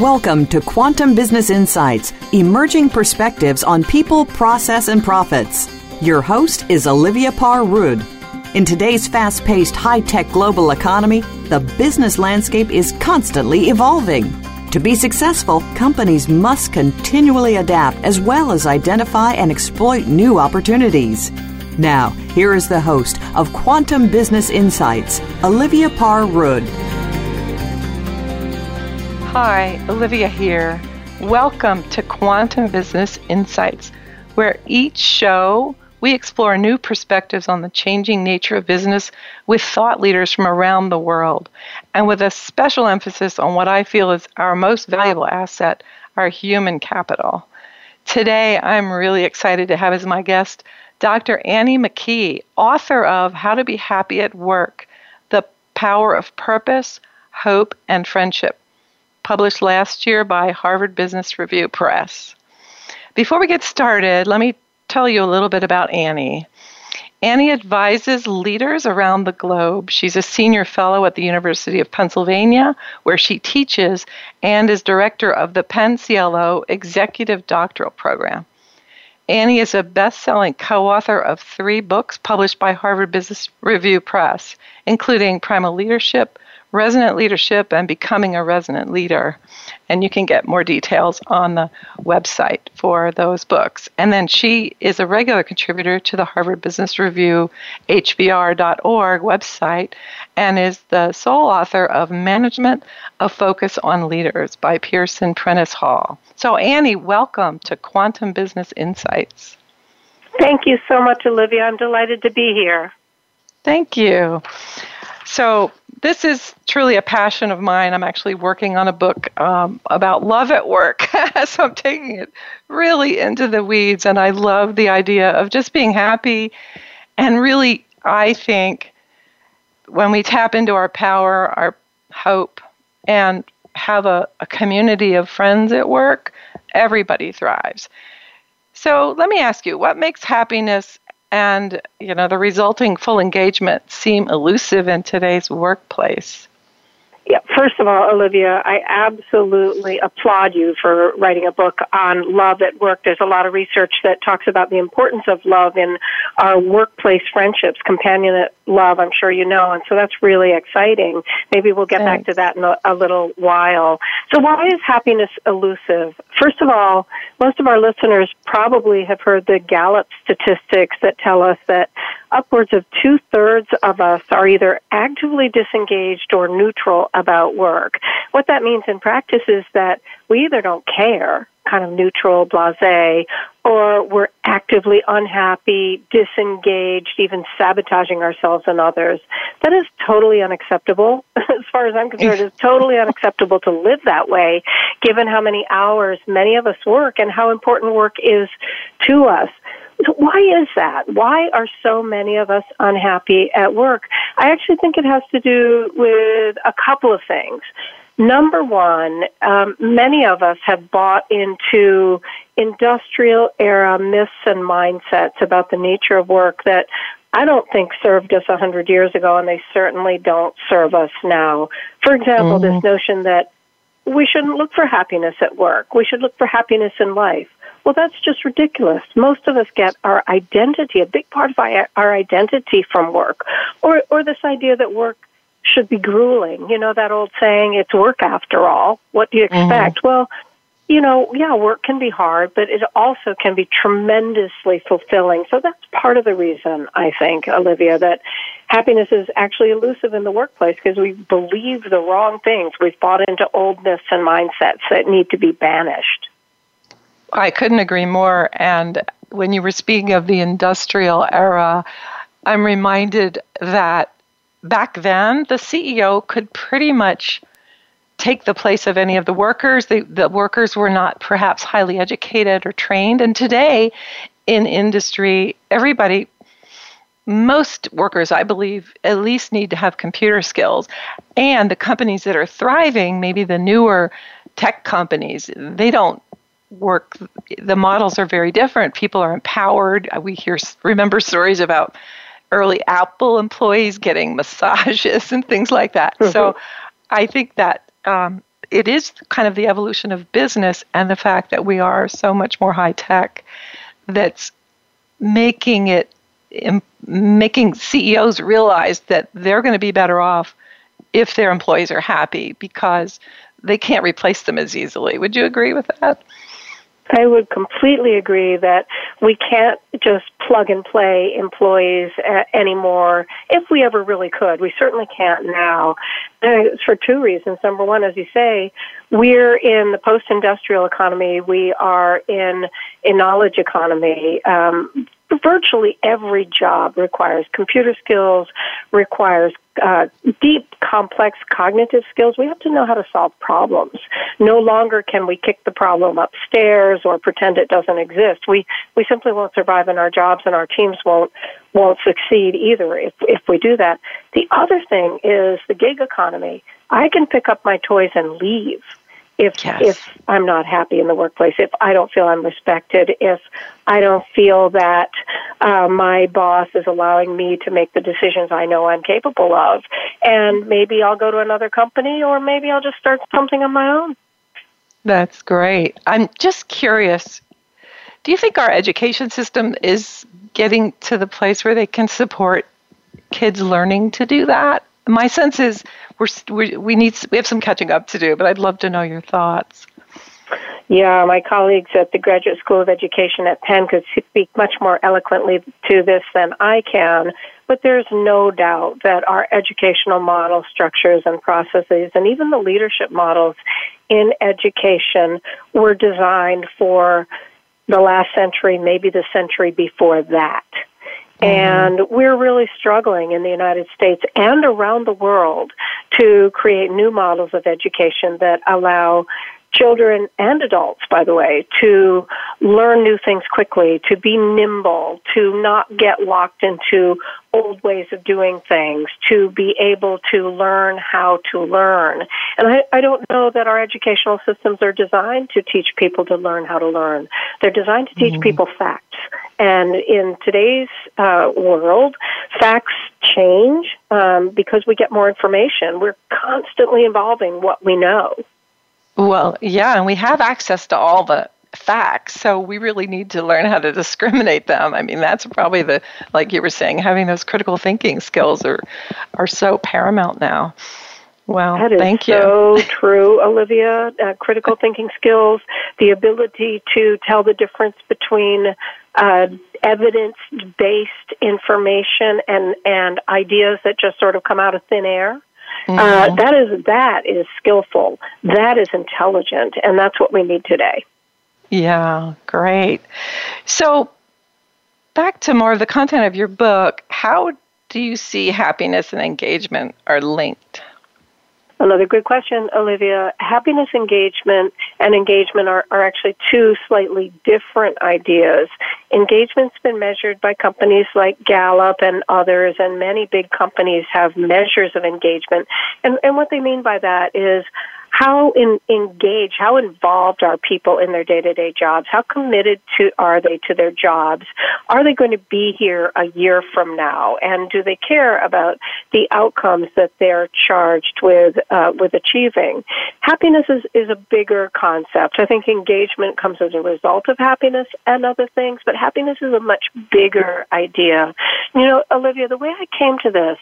Welcome to Quantum Business Insights Emerging Perspectives on People, Process, and Profits. Your host is Olivia Parr Rud. In today's fast paced, high tech global economy, the business landscape is constantly evolving. To be successful, companies must continually adapt as well as identify and exploit new opportunities. Now, here is the host of Quantum Business Insights, Olivia Parr Rud. Hi, Olivia here. Welcome to Quantum Business Insights, where each show we explore new perspectives on the changing nature of business with thought leaders from around the world, and with a special emphasis on what I feel is our most valuable asset, our human capital. Today, I'm really excited to have as my guest Dr. Annie McKee, author of How to Be Happy at Work The Power of Purpose, Hope, and Friendship published last year by Harvard Business Review Press. Before we get started, let me tell you a little bit about Annie. Annie advises leaders around the globe. She's a senior fellow at the University of Pennsylvania, where she teaches and is director of the Penn CLO Executive Doctoral Program. Annie is a best selling co author of three books published by Harvard Business Review Press, including Primal Leadership, Resonant Leadership and Becoming a Resonant Leader. And you can get more details on the website for those books. And then she is a regular contributor to the Harvard Business Review HBR.org website and is the sole author of Management A Focus on Leaders by Pearson Prentice Hall. So, Annie, welcome to Quantum Business Insights. Thank you so much, Olivia. I'm delighted to be here. Thank you. So, this is truly a passion of mine. I'm actually working on a book um, about love at work. so I'm taking it really into the weeds, and I love the idea of just being happy. And really, I think when we tap into our power, our hope, and have a, a community of friends at work, everybody thrives. So let me ask you, what makes happiness and you know the resulting full engagement seem elusive in today's workplace yeah, first of all, Olivia, I absolutely applaud you for writing a book on love at work. There's a lot of research that talks about the importance of love in our workplace friendships, companionate love, I'm sure you know, and so that's really exciting. Maybe we'll get Thanks. back to that in a, a little while. So why is happiness elusive? First of all, most of our listeners probably have heard the Gallup statistics that tell us that upwards of two thirds of us are either actively disengaged or neutral about work. What that means in practice is that we either don't care, kind of neutral, blase, or we're actively unhappy, disengaged, even sabotaging ourselves and others. That is totally unacceptable. As far as I'm concerned, it's totally unacceptable to live that way, given how many hours many of us work and how important work is to us. Why is that? Why are so many of us unhappy at work? I actually think it has to do with a couple of things. Number one, um, many of us have bought into industrial era myths and mindsets about the nature of work that I don't think served us a hundred years ago, and they certainly don't serve us now. For example, mm-hmm. this notion that we shouldn't look for happiness at work. We should look for happiness in life. Well, that's just ridiculous. Most of us get our identity, a big part of our identity from work, or or this idea that work should be grueling. You know that old saying, "It's work after all." What do you mm-hmm. expect? Mm-hmm. Well, you know, yeah, work can be hard, but it also can be tremendously fulfilling. So that's part of the reason I think, Olivia, that happiness is actually elusive in the workplace because we believe the wrong things. We've bought into old myths and mindsets that need to be banished. I couldn't agree more. And when you were speaking of the industrial era, I'm reminded that back then the CEO could pretty much take the place of any of the workers. The, the workers were not perhaps highly educated or trained. And today in industry, everybody most workers, I believe, at least need to have computer skills. And the companies that are thriving, maybe the newer tech companies, they don't work the models are very different people are empowered we hear remember stories about early apple employees getting massages and things like that mm-hmm. so i think that um, it is kind of the evolution of business and the fact that we are so much more high tech that's making it making CEOs realize that they're going to be better off if their employees are happy because they can't replace them as easily. Would you agree with that? I would completely agree that we can't just plug and play employees uh, anymore if we ever really could. We certainly can't now. And it's for two reasons. Number one, as you say, we're in the post industrial economy, we are in a knowledge economy. Um, virtually every job requires computer skills, requires uh, deep, complex cognitive skills. We have to know how to solve problems. No longer can we kick the problem upstairs or pretend it doesn't exist. We we simply won't survive in our jobs, and our teams won't won't succeed either if if we do that. The other thing is the gig economy. I can pick up my toys and leave if yes. if I'm not happy in the workplace, if I don't feel I'm respected, if I don't feel that uh, my boss is allowing me to make the decisions I know I'm capable of, and maybe I'll go to another company, or maybe I'll just start something on my own. That's great. I'm just curious. Do you think our education system is getting to the place where they can support kids learning to do that? My sense is we're, we we need we have some catching up to do, but I'd love to know your thoughts. Yeah, my colleagues at the Graduate School of Education at Penn could speak much more eloquently to this than I can, but there's no doubt that our educational model structures and processes and even the leadership models in education were designed for the last century, maybe the century before that. Mm-hmm. And we're really struggling in the United States and around the world to create new models of education that allow children and adults, by the way, to learn new things quickly, to be nimble, to not get locked into old ways of doing things, to be able to learn how to learn. And I, I don't know that our educational systems are designed to teach people to learn how to learn. They're designed to teach mm-hmm. people facts. And in today's uh, world, facts change um, because we get more information. We're constantly evolving what we know. Well, yeah, and we have access to all the facts, so we really need to learn how to discriminate them. I mean, that's probably the like you were saying, having those critical thinking skills are are so paramount now. Well, that is thank you. so true, Olivia. Uh, critical thinking skills, the ability to tell the difference between uh, evidence-based information and and ideas that just sort of come out of thin air. Uh, mm-hmm. Uh, that is that is skillful. That is intelligent, and that's what we need today. Yeah, great. So, back to more of the content of your book. How do you see happiness and engagement are linked? Another good question, Olivia. Happiness engagement and engagement are, are actually two slightly different ideas. Engagement's been measured by companies like Gallup and others, and many big companies have measures of engagement. And, and what they mean by that is how in, engaged, how involved are people in their day-to-day jobs? How committed to are they to their jobs? Are they going to be here a year from now? And do they care about the outcomes that they're charged with uh, with achieving? Happiness is, is a bigger concept. I think engagement comes as a result of happiness and other things, but happiness is a much bigger idea. You know, Olivia, the way I came to this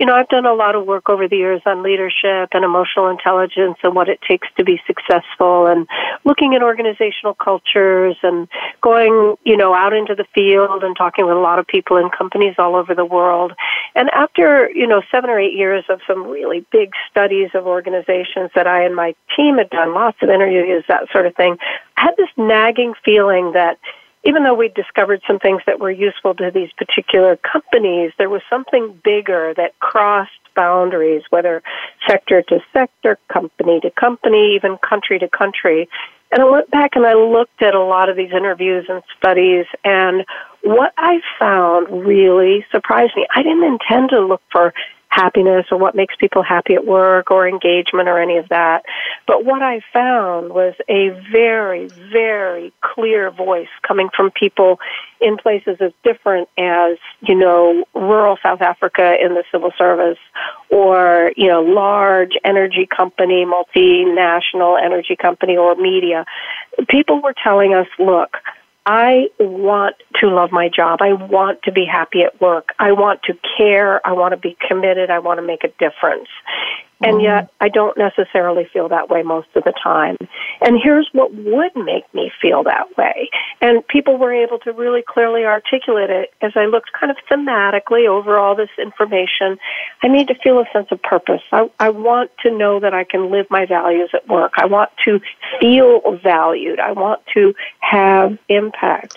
you know, I've done a lot of work over the years on leadership and emotional intelligence and what it takes to be successful and looking at organizational cultures and going, you know, out into the field and talking with a lot of people in companies all over the world. And after, you know, seven or eight years of some really big studies of organizations that I and my team had done, lots of interviews, that sort of thing, I had this nagging feeling that even though we discovered some things that were useful to these particular companies, there was something bigger that crossed boundaries, whether sector to sector, company to company, even country to country. And I went back and I looked at a lot of these interviews and studies, and what I found really surprised me. I didn't intend to look for happiness or what makes people happy at work or engagement or any of that. But what I found was a very, very clear voice coming from people in places as different as, you know, rural South Africa in the civil service or, you know, large energy company, multinational energy company or media. People were telling us, look, I want to love my job. I want to be happy at work. I want to care. I want to be committed. I want to make a difference. And yet, I don't necessarily feel that way most of the time. And here's what would make me feel that way. And people were able to really clearly articulate it as I looked kind of thematically over all this information. I need to feel a sense of purpose. I, I want to know that I can live my values at work. I want to feel valued. I want to have impact.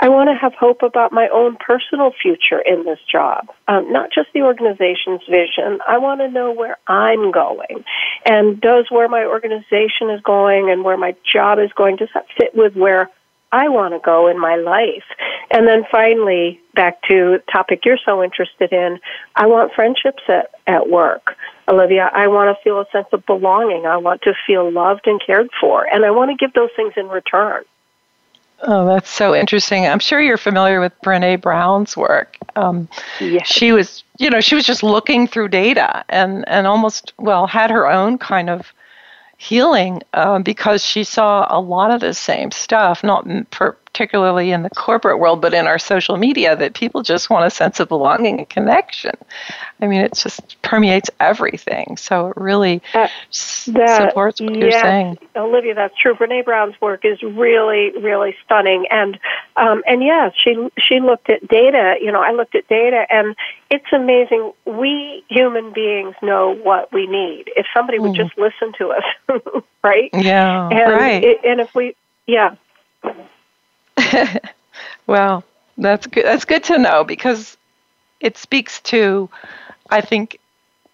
I want to have hope about my own personal future in this job, um, not just the organization's vision. I want to know where I'm going. And does where my organization is going and where my job is going, does that fit with where I want to go in my life? And then finally, back to the topic you're so interested in, I want friendships at, at work. Olivia, I want to feel a sense of belonging. I want to feel loved and cared for. And I want to give those things in return. Oh, that's so interesting. I'm sure you're familiar with Brene Brown's work. Um, yes. She was, you know, she was just looking through data and, and almost, well, had her own kind of healing um, because she saw a lot of the same stuff, not per, particularly in the corporate world, but in our social media, that people just want a sense of belonging and connection. I mean, it just permeates everything. So it really uh, that, supports what you're saying. Olivia, that's true. Brene Brown's work is really, really stunning. And um, and yes, she she looked at data. You know, I looked at data, and it's amazing. We human beings know what we need. If somebody would mm. just listen to us, right? Yeah, and right. It, and if we, yeah. well, that's good. That's good to know because it speaks to, I think,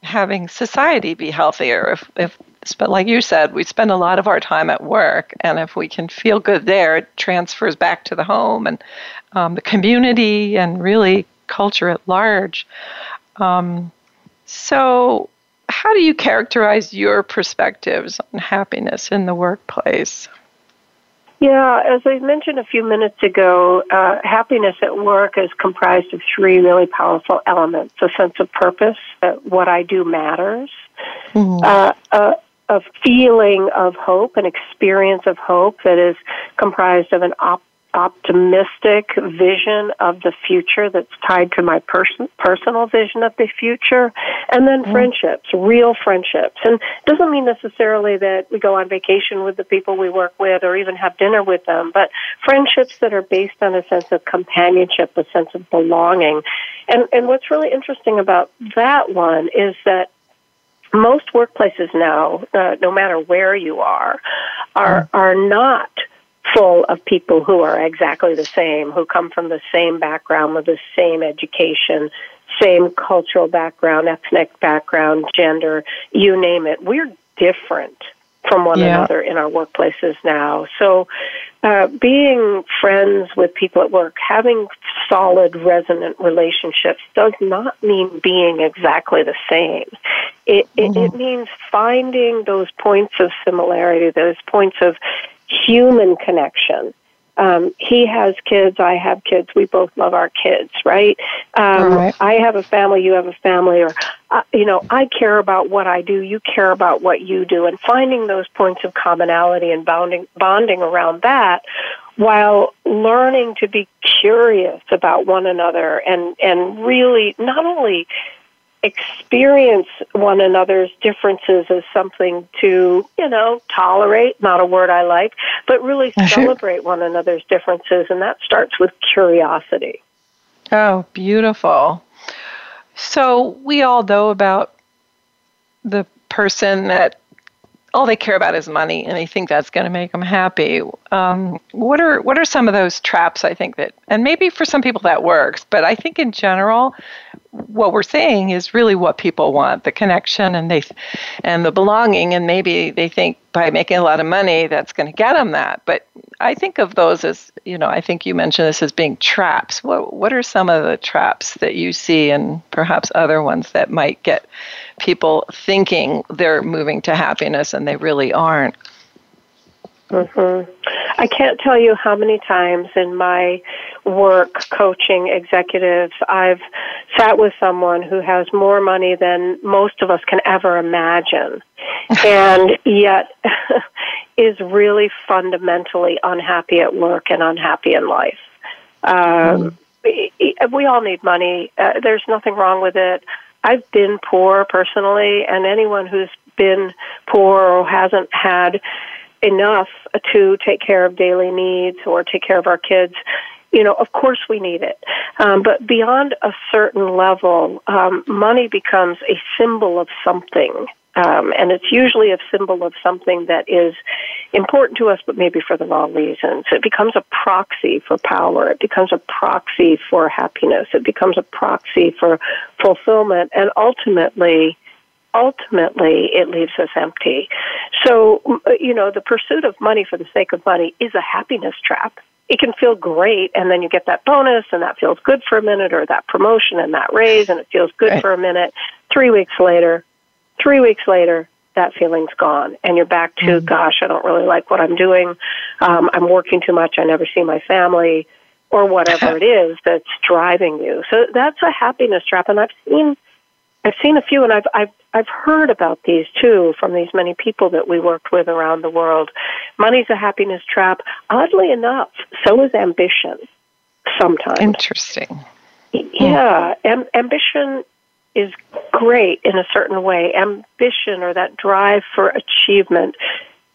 having society be healthier. If, if, but like you said, we spend a lot of our time at work, and if we can feel good there, it transfers back to the home and um, the community and really culture at large. Um, so, how do you characterize your perspectives on happiness in the workplace? Yeah, as I mentioned a few minutes ago, uh, happiness at work is comprised of three really powerful elements a sense of purpose, that what I do matters, mm-hmm. uh, a, a feeling of hope, an experience of hope that is comprised of an op- optimistic vision of the future that's tied to my person, personal vision of the future, and then mm. friendships, real friendships. And it doesn't mean necessarily that we go on vacation with the people we work with or even have dinner with them, but friendships that are based on a sense of companionship, a sense of belonging. And, and what's really interesting about that one is that most workplaces now, uh, no matter where you are, are, mm. are not full of people who are exactly the same, who come from the same background with the same education, same cultural background, ethnic background, gender, you name it. We're different from one yeah. another in our workplaces now. So, uh, being friends with people at work, having solid, resonant relationships does not mean being exactly the same. It, mm-hmm. it, it means finding those points of similarity, those points of human connection. Um, he has kids, I have kids, we both love our kids, right? Um, right. I have a family, you have a family, or, uh, you know, I care about what I do, you care about what you do, and finding those points of commonality and bonding, bonding around that while learning to be curious about one another and, and really not only experience one another's differences as something to, you know, tolerate, not a word I like, but really celebrate one another's differences. And that starts with curiosity. Oh, beautiful. So we all know about the person that all they care about is money and they think that's going to make them happy. Um, what are what are some of those traps? I think that, and maybe for some people that works, but I think in general, what we're saying is really what people want the connection and they and the belonging and maybe they think by making a lot of money that's going to get them that. But i think of those as you know i think you mentioned this as being traps. What what are some of the traps that you see and perhaps other ones that might get people thinking they're moving to happiness and they really aren't Mm-hmm. I can't tell you how many times in my work coaching executives I've sat with someone who has more money than most of us can ever imagine and yet is really fundamentally unhappy at work and unhappy in life. Um, mm. We all need money. Uh, there's nothing wrong with it. I've been poor personally, and anyone who's been poor or hasn't had enough to take care of daily needs or take care of our kids you know, of course we need it. Um, but beyond a certain level, um, money becomes a symbol of something. Um, and it's usually a symbol of something that is important to us, but maybe for the wrong reasons. It becomes a proxy for power. It becomes a proxy for happiness. It becomes a proxy for fulfillment. And ultimately, ultimately it leaves us empty. So, you know, the pursuit of money for the sake of money is a happiness trap. It can feel great, and then you get that bonus, and that feels good for a minute, or that promotion and that raise, and it feels good right. for a minute. Three weeks later, three weeks later, that feeling's gone, and you're back to, mm-hmm. gosh, I don't really like what I'm doing. Um, I'm working too much. I never see my family, or whatever it is that's driving you. So that's a happiness trap, and I've seen I've seen a few, and I've I've I've heard about these too from these many people that we worked with around the world. Money's a happiness trap. Oddly enough, so is ambition. Sometimes interesting. Yeah, Am- ambition is great in a certain way. Ambition or that drive for achievement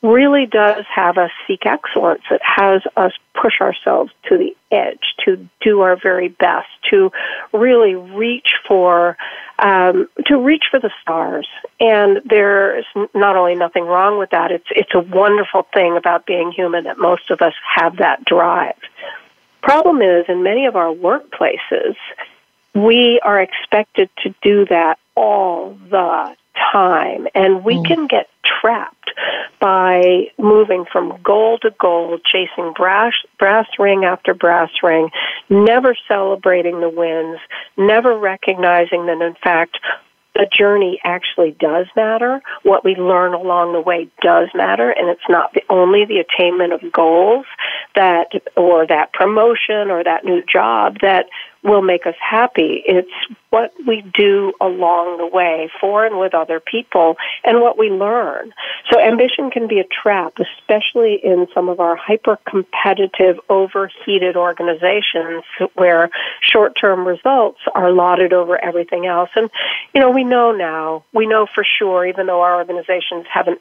really does have us seek excellence. It has us push ourselves to the edge, to do our very best, to really reach for um, to reach for the stars. And there's not only nothing wrong with that; it's it's a wonderful thing about being human that most of us have that drive. Problem is, in many of our workplaces, we are expected to do that all the time, and we mm. can get trapped by moving from goal to goal, chasing brass, brass ring after brass ring, never celebrating the wins, never recognizing that, in fact, the journey actually does matter. What we learn along the way does matter, and it's not the, only the attainment of goals that, or that promotion or that new job that will make us happy. It's what we do along the way for and with other people and what we learn. So ambition can be a trap, especially in some of our hyper competitive, overheated organizations where short term results are lauded over everything else. And, you know, we know now, we know for sure, even though our organizations haven't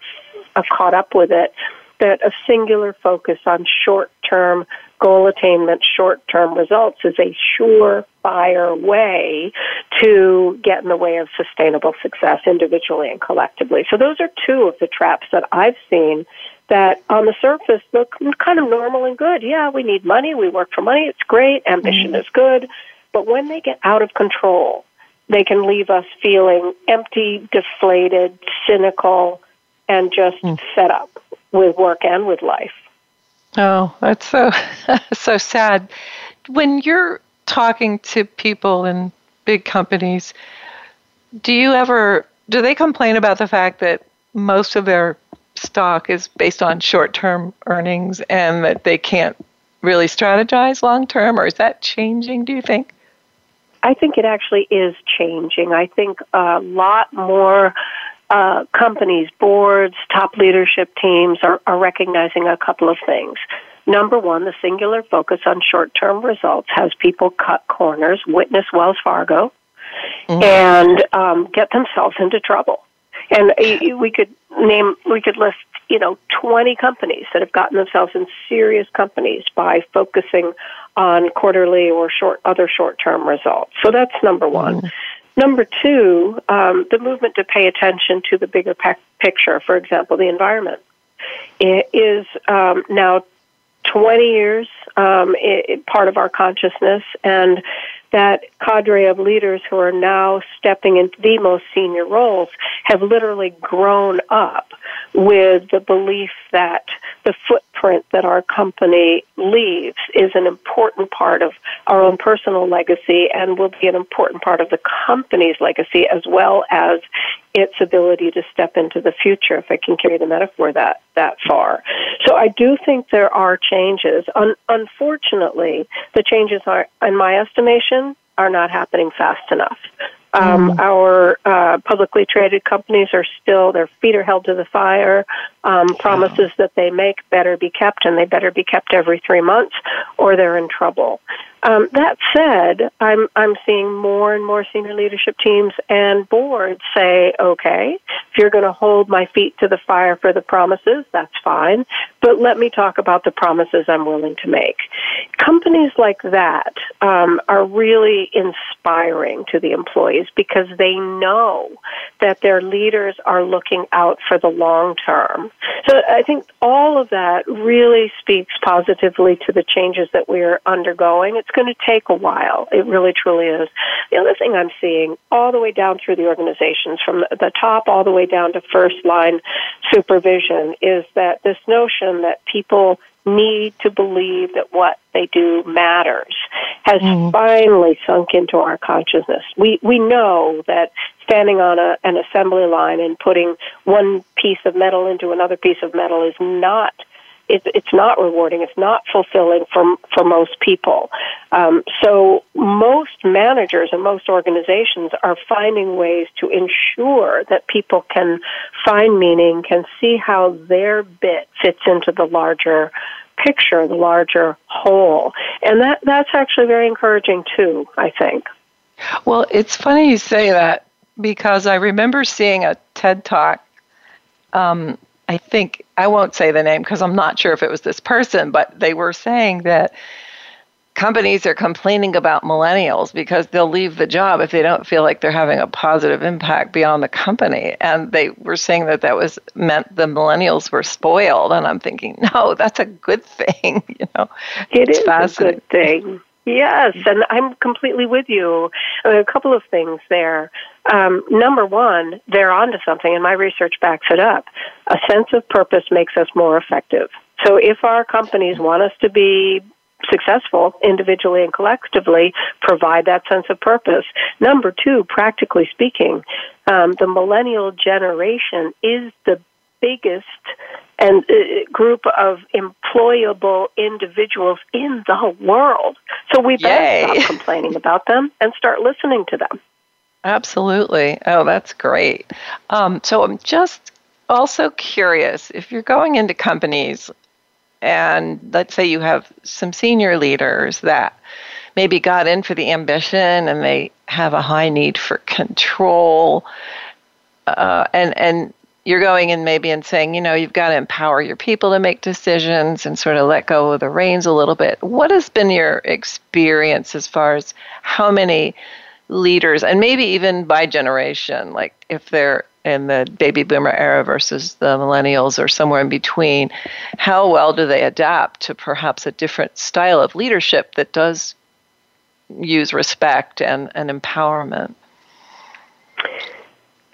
caught up with it, that a singular focus on short term goal attainment, short term results is a surefire way to get in the way of sustainable success individually and collectively. So, those are two of the traps that I've seen that on the surface look kind of normal and good. Yeah, we need money, we work for money, it's great, ambition mm-hmm. is good. But when they get out of control, they can leave us feeling empty, deflated, cynical, and just mm. fed up with work and with life. Oh, that's so so sad. When you're talking to people in big companies, do you ever do they complain about the fact that most of their stock is based on short-term earnings and that they can't really strategize long term or is that changing, do you think? I think it actually is changing. I think a lot more uh, companies, boards, top leadership teams are, are recognizing a couple of things. Number one, the singular focus on short term results has people cut corners, witness Wells Fargo, mm-hmm. and um, get themselves into trouble. And uh, we could name, we could list, you know, 20 companies that have gotten themselves in serious companies by focusing on quarterly or short, other short term results. So that's number one. Mm-hmm. Number two, um, the movement to pay attention to the bigger pe- picture, for example, the environment, it is um, now 20 years um, it, part of our consciousness, and that cadre of leaders who are now stepping into the most senior roles have literally grown up with the belief that the footprint that our company leaves is an important part of our own personal legacy and will be an important part of the company's legacy as well as its ability to step into the future, if I can carry the metaphor that, that far. So I do think there are changes. Un- unfortunately, the changes are, in my estimation, are not happening fast enough. Um, mm. Our uh, publicly traded companies are still, their feet are held to the fire. Um, promises that they make better be kept, and they better be kept every three months, or they're in trouble. Um, that said, I'm I'm seeing more and more senior leadership teams and boards say, okay, if you're going to hold my feet to the fire for the promises, that's fine, but let me talk about the promises I'm willing to make. Companies like that um, are really inspiring to the employees because they know that their leaders are looking out for the long term. So I think all of that really speaks positively to the changes that we're undergoing. It's going to take a while. It really, truly is. The other thing I'm seeing all the way down through the organizations, from the top all the way down to first line supervision, is that this notion that people need to believe that what they do matters has mm. finally sunk into our consciousness. We we know that standing on a, an assembly line and putting one piece of metal into another piece of metal is not it's it's not rewarding. It's not fulfilling for for most people. Um, so most managers and most organizations are finding ways to ensure that people can find meaning, can see how their bit fits into the larger picture, the larger whole, and that that's actually very encouraging too. I think. Well, it's funny you say that because I remember seeing a TED talk. Um, I think I won't say the name because I'm not sure if it was this person, but they were saying that companies are complaining about millennials because they'll leave the job if they don't feel like they're having a positive impact beyond the company. And they were saying that that was meant the millennials were spoiled. And i'm thinking no that's a good thing you know? It it's is a good thing Yes, and I'm completely with you. A couple of things there. Um, number one, they're onto something, and my research backs it up. A sense of purpose makes us more effective. So if our companies want us to be successful individually and collectively, provide that sense of purpose. Number two, practically speaking, um, the millennial generation is the biggest and uh, group of employable individuals in the world. So we better Yay. stop complaining about them and start listening to them. Absolutely. Oh, that's great. Um, so I'm just also curious if you're going into companies and let's say you have some senior leaders that maybe got in for the ambition and they have a high need for control uh, and and you're going in maybe and saying, you know, you've got to empower your people to make decisions and sort of let go of the reins a little bit. What has been your experience as far as how many leaders, and maybe even by generation, like if they're in the baby boomer era versus the millennials or somewhere in between, how well do they adapt to perhaps a different style of leadership that does use respect and, and empowerment?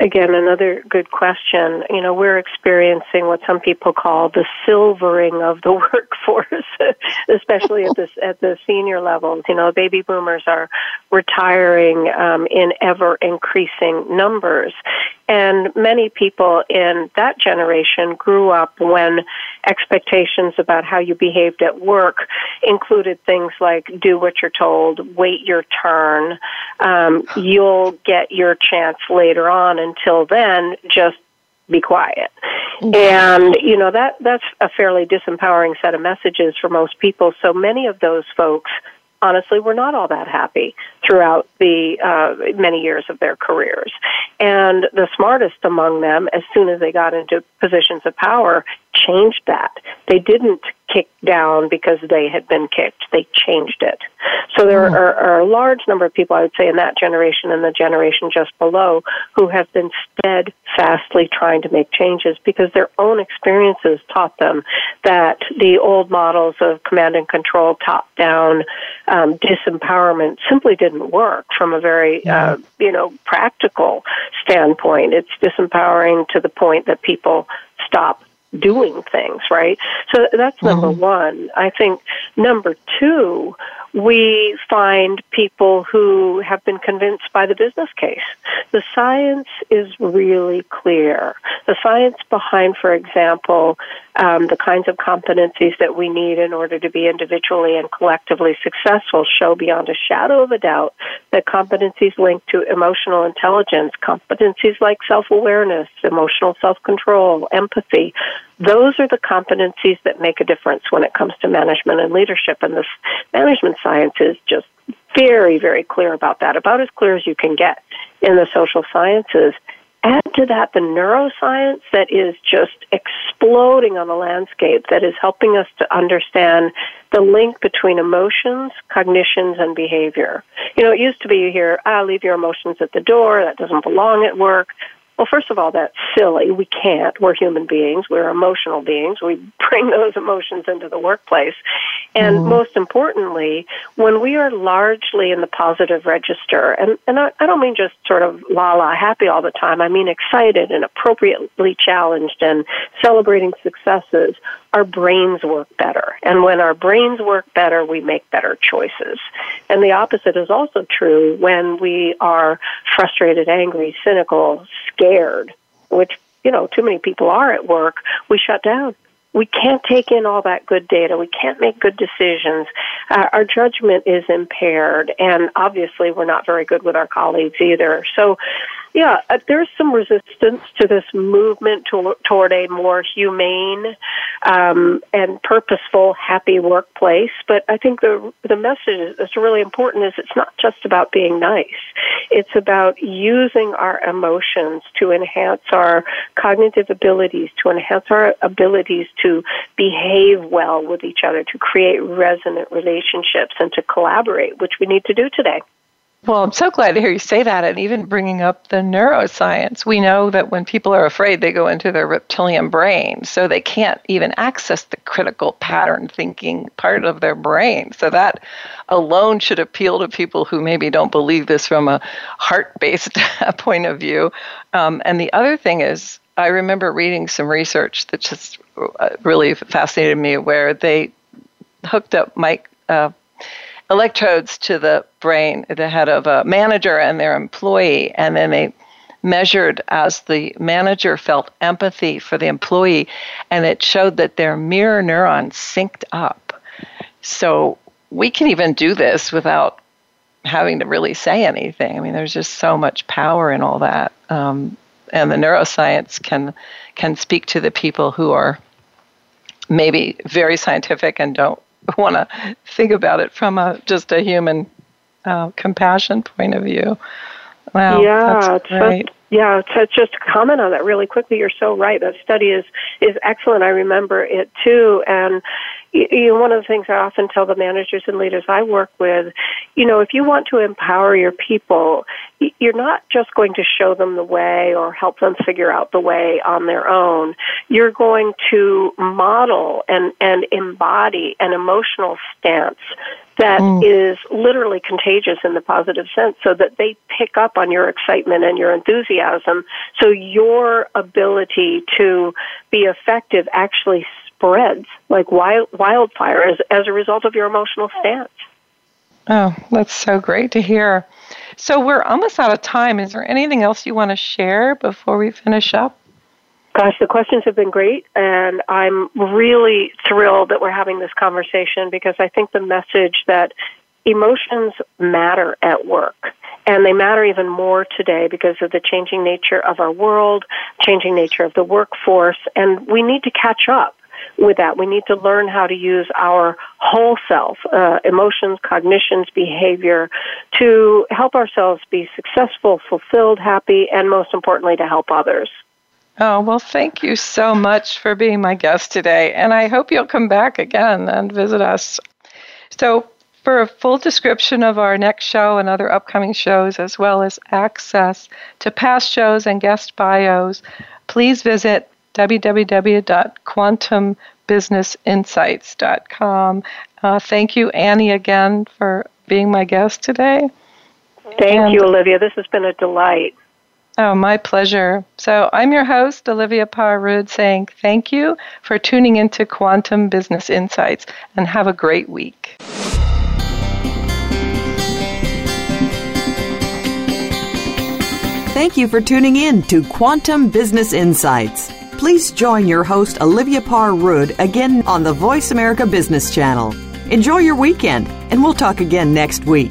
Again, another good question. You know, we're experiencing what some people call the silvering of the workforce, especially at this at the senior levels. You know, baby boomers are retiring um, in ever increasing numbers, and many people in that generation grew up when expectations about how you behaved at work included things like do what you're told, wait your turn, um, you'll get your chance later on. Until then, just be quiet. And you know that that's a fairly disempowering set of messages for most people. So many of those folks honestly were not all that happy throughout the uh, many years of their careers. And the smartest among them, as soon as they got into positions of power, changed that. They didn't kick down because they had been kicked. They changed it. So there mm. are, are, a large number of people, I would say, in that generation and the generation just below who have been steadfastly trying to make changes because their own experiences taught them that the old models of command and control, top down um, disempowerment simply didn't work from a very, uh, you know, practical standpoint. It's disempowering to the point that people stop doing things, right? So that's number mm-hmm. one. I think number two, we find people who have been convinced by the business case. The science is really clear. The science behind, for example, um, the kinds of competencies that we need in order to be individually and collectively successful show beyond a shadow of a doubt that competencies linked to emotional intelligence, competencies like self-awareness, emotional self-control, empathy, those are the competencies that make a difference when it comes to management and leadership. And this management science is just very, very clear about that, about as clear as you can get in the social sciences. Add to that the neuroscience that is just exploding on the landscape, that is helping us to understand the link between emotions, cognitions, and behavior. You know, it used to be you hear, ah, leave your emotions at the door, that doesn't belong at work. Well, first of all, that's silly. We can't. We're human beings. We're emotional beings. We bring those emotions into the workplace. And mm. most importantly, when we are largely in the positive register, and, and I, I don't mean just sort of la la happy all the time, I mean excited and appropriately challenged and celebrating successes, our brains work better. And when our brains work better, we make better choices. And the opposite is also true when we are frustrated, angry, cynical, scared, which, you know, too many people are at work, we shut down we can't take in all that good data. We can't make good decisions. Uh, our judgment is impaired, and obviously, we're not very good with our colleagues either. So, yeah, uh, there's some resistance to this movement to, toward a more humane um, and purposeful, happy workplace. But I think the the message that's really important is it's not just about being nice. It's about using our emotions to enhance our cognitive abilities, to enhance our abilities to behave well with each other, to create resonant relationships, and to collaborate, which we need to do today. Well, I'm so glad to hear you say that. And even bringing up the neuroscience, we know that when people are afraid, they go into their reptilian brain. So they can't even access the critical pattern thinking part of their brain. So that alone should appeal to people who maybe don't believe this from a heart based point of view. Um, and the other thing is, I remember reading some research that just uh, really fascinated me where they hooked up Mike. Uh, electrodes to the brain, the head of a manager and their employee, and then they measured as the manager felt empathy for the employee, and it showed that their mirror neurons synced up. So we can even do this without having to really say anything. I mean, there's just so much power in all that, um, and the neuroscience can can speak to the people who are maybe very scientific and don't want to think about it from a just a human uh, compassion point of view. Wow, yeah, that's great. Yeah, to just comment on that really quickly. You're so right. That study is is excellent. I remember it too, and you know, one of the things I often tell the managers and leaders I work with, you know, if you want to empower your people, you're not just going to show them the way or help them figure out the way on their own. You're going to model and, and embody an emotional stance that mm. is literally contagious in the positive sense so that they pick up on your excitement and your enthusiasm. So your ability to be effective actually spreads like wild, wildfire as, as a result of your emotional stance. Oh, that's so great to hear. So we're almost out of time. Is there anything else you want to share before we finish up? Gosh, the questions have been great, and I'm really thrilled that we're having this conversation because I think the message that emotions matter at work. And they matter even more today because of the changing nature of our world, changing nature of the workforce, and we need to catch up with that. We need to learn how to use our whole self, uh, emotions, cognitions, behavior, to help ourselves be successful, fulfilled, happy, and most importantly, to help others. Oh, well, thank you so much for being my guest today. And I hope you'll come back again and visit us. So, for a full description of our next show and other upcoming shows, as well as access to past shows and guest bios, please visit www.quantumbusinessinsights.com. Uh, thank you, Annie, again for being my guest today. Thank and, you, Olivia. This has been a delight. Oh, my pleasure. So I'm your host, Olivia Parr saying thank you for tuning into Quantum Business Insights and have a great week. Thank you for tuning in to Quantum Business Insights. Please join your host, Olivia Parr again on the Voice America Business Channel. Enjoy your weekend, and we'll talk again next week.